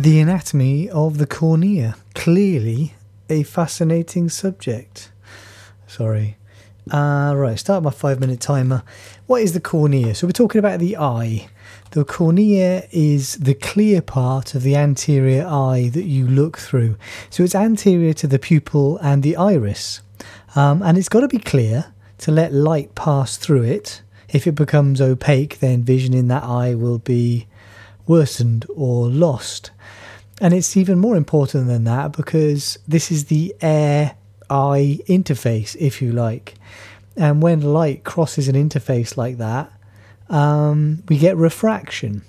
The anatomy of the cornea. Clearly a fascinating subject. Sorry. Uh, right, start my five minute timer. What is the cornea? So, we're talking about the eye. The cornea is the clear part of the anterior eye that you look through. So, it's anterior to the pupil and the iris. Um, and it's got to be clear to let light pass through it. If it becomes opaque, then vision in that eye will be worsened or lost. And it's even more important than that because this is the air eye interface, if you like. And when light crosses an interface like that, um, we get refraction.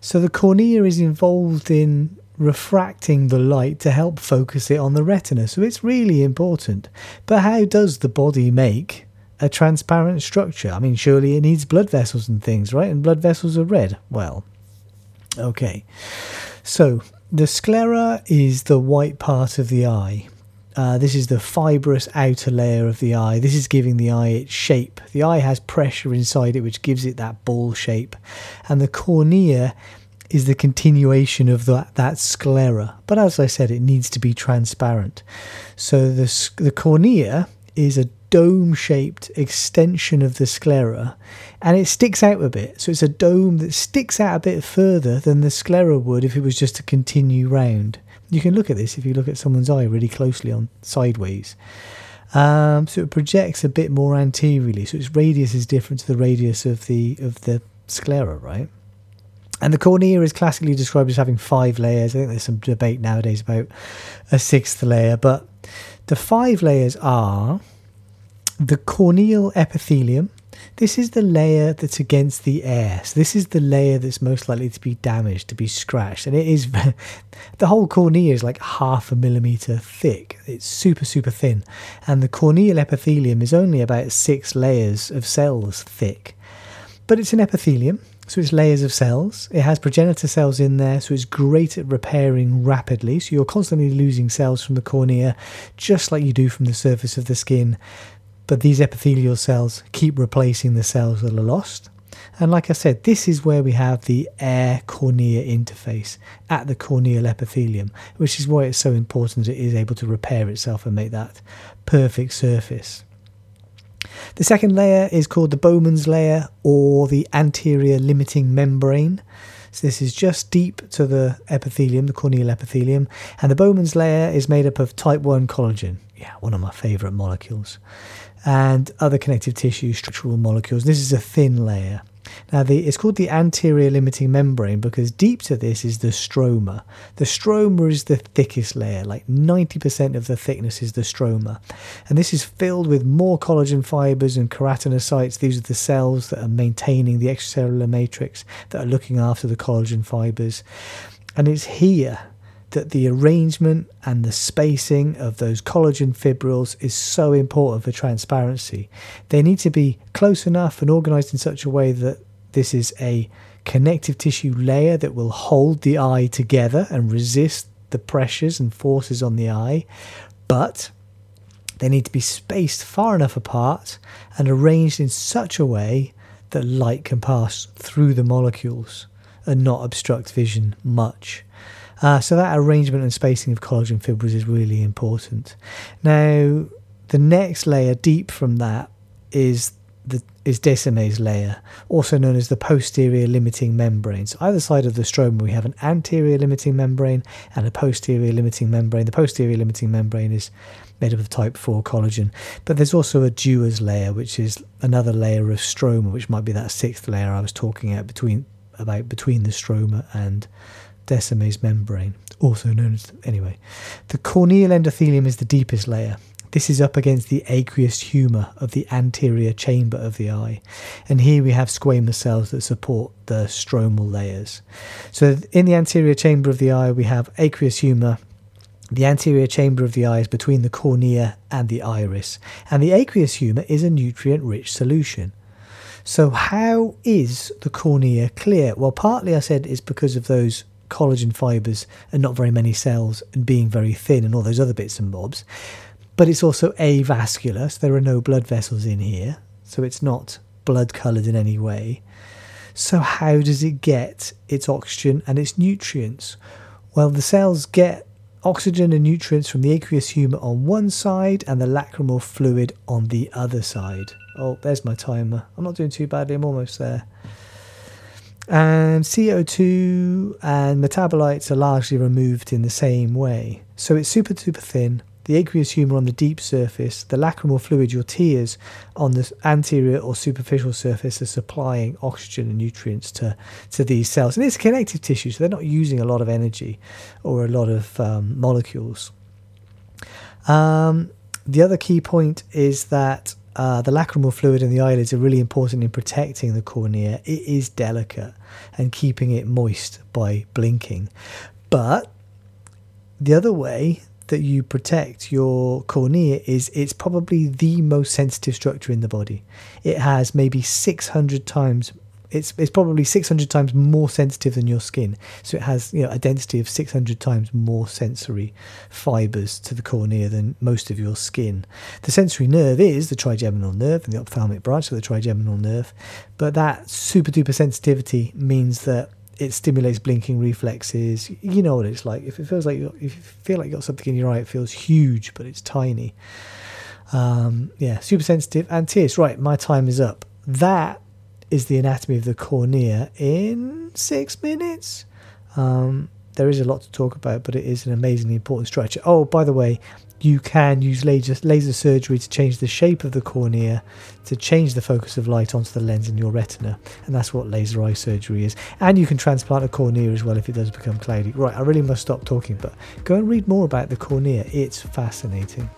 So the cornea is involved in refracting the light to help focus it on the retina. So it's really important. But how does the body make a transparent structure? I mean, surely it needs blood vessels and things, right? And blood vessels are red. Well, okay. So the sclera is the white part of the eye. Uh, this is the fibrous outer layer of the eye. This is giving the eye its shape. The eye has pressure inside it, which gives it that ball shape. And the cornea is the continuation of that, that sclera. But as I said, it needs to be transparent. So the, the cornea is a dome shaped extension of the sclera and it sticks out a bit. So it's a dome that sticks out a bit further than the sclera would if it was just to continue round. You can look at this if you look at someone's eye really closely on sideways. Um, so it projects a bit more anteriorly. So its radius is different to the radius of the of the sclera, right? And the cornea is classically described as having five layers. I think there's some debate nowadays about a sixth layer, but the five layers are the corneal epithelium. This is the layer that's against the air. So this is the layer that's most likely to be damaged, to be scratched. And it is the whole cornea is like half a millimeter thick. It's super, super thin. And the corneal epithelium is only about six layers of cells thick. But it's an epithelium, so it's layers of cells. It has progenitor cells in there, so it's great at repairing rapidly. So you're constantly losing cells from the cornea, just like you do from the surface of the skin but these epithelial cells keep replacing the cells that are lost. And like I said, this is where we have the air cornea interface at the corneal epithelium, which is why it's so important it is able to repair itself and make that perfect surface. The second layer is called the Bowman's layer or the anterior limiting membrane. So this is just deep to the epithelium, the corneal epithelium, and the Bowman's layer is made up of type 1 collagen. Yeah, one of my favourite molecules and other connective tissue structural molecules. This is a thin layer. Now, the, it's called the anterior limiting membrane because deep to this is the stroma. The stroma is the thickest layer, like 90% of the thickness is the stroma. And this is filled with more collagen fibers and keratinocytes. These are the cells that are maintaining the extracellular matrix that are looking after the collagen fibers. And it's here that the arrangement and the spacing of those collagen fibrils is so important for transparency. They need to be close enough and organized in such a way that this is a connective tissue layer that will hold the eye together and resist the pressures and forces on the eye, but they need to be spaced far enough apart and arranged in such a way that light can pass through the molecules and not obstruct vision much. Uh, so that arrangement and spacing of collagen fibres is really important. Now, the next layer deep from that is the is Descemet's layer, also known as the posterior limiting membrane. So either side of the stroma we have an anterior limiting membrane and a posterior limiting membrane. The posterior limiting membrane is made up of type 4 collagen. But there's also a Dua's layer, which is another layer of stroma, which might be that sixth layer I was talking about between about between the stroma and Descemet's membrane, also known as, anyway. The corneal endothelium is the deepest layer. This is up against the aqueous humor of the anterior chamber of the eye. And here we have squamous cells that support the stromal layers. So in the anterior chamber of the eye, we have aqueous humor. The anterior chamber of the eye is between the cornea and the iris. And the aqueous humor is a nutrient rich solution. So, how is the cornea clear? Well, partly I said it's because of those collagen fibers and not very many cells and being very thin and all those other bits and bobs. But it's also avascular, so there are no blood vessels in here, so it's not blood coloured in any way. So, how does it get its oxygen and its nutrients? Well, the cells get oxygen and nutrients from the aqueous humor on one side and the lacrimal fluid on the other side. Oh, there's my timer. I'm not doing too badly, I'm almost there. And CO2 and metabolites are largely removed in the same way. So it's super, super thin, the aqueous humor on the deep surface, the lacrimal fluid, your tears, on the anterior or superficial surface are supplying oxygen and nutrients to, to these cells. And it's connective tissue, so they're not using a lot of energy or a lot of um, molecules. Um, the other key point is that uh, the lacrimal fluid in the eyelids are really important in protecting the cornea. It is delicate and keeping it moist by blinking. But the other way that you protect your cornea is it's probably the most sensitive structure in the body. It has maybe 600 times it's it's probably 600 times more sensitive than your skin. So it has you know a density of 600 times more sensory fibers to the cornea than most of your skin. The sensory nerve is the trigeminal nerve and the ophthalmic branch of the trigeminal nerve, but that super duper sensitivity means that it stimulates blinking reflexes. You know what it's like. If it feels like if you feel like you got something in your eye, it feels huge, but it's tiny. Um, yeah, super sensitive and tears. Right, my time is up. That is the anatomy of the cornea in six minutes. Um, there is a lot to talk about, but it is an amazingly important structure. Oh, by the way, you can use laser, laser surgery to change the shape of the cornea, to change the focus of light onto the lens in your retina. And that's what laser eye surgery is. And you can transplant a cornea as well if it does become cloudy. Right, I really must stop talking, but go and read more about the cornea. It's fascinating.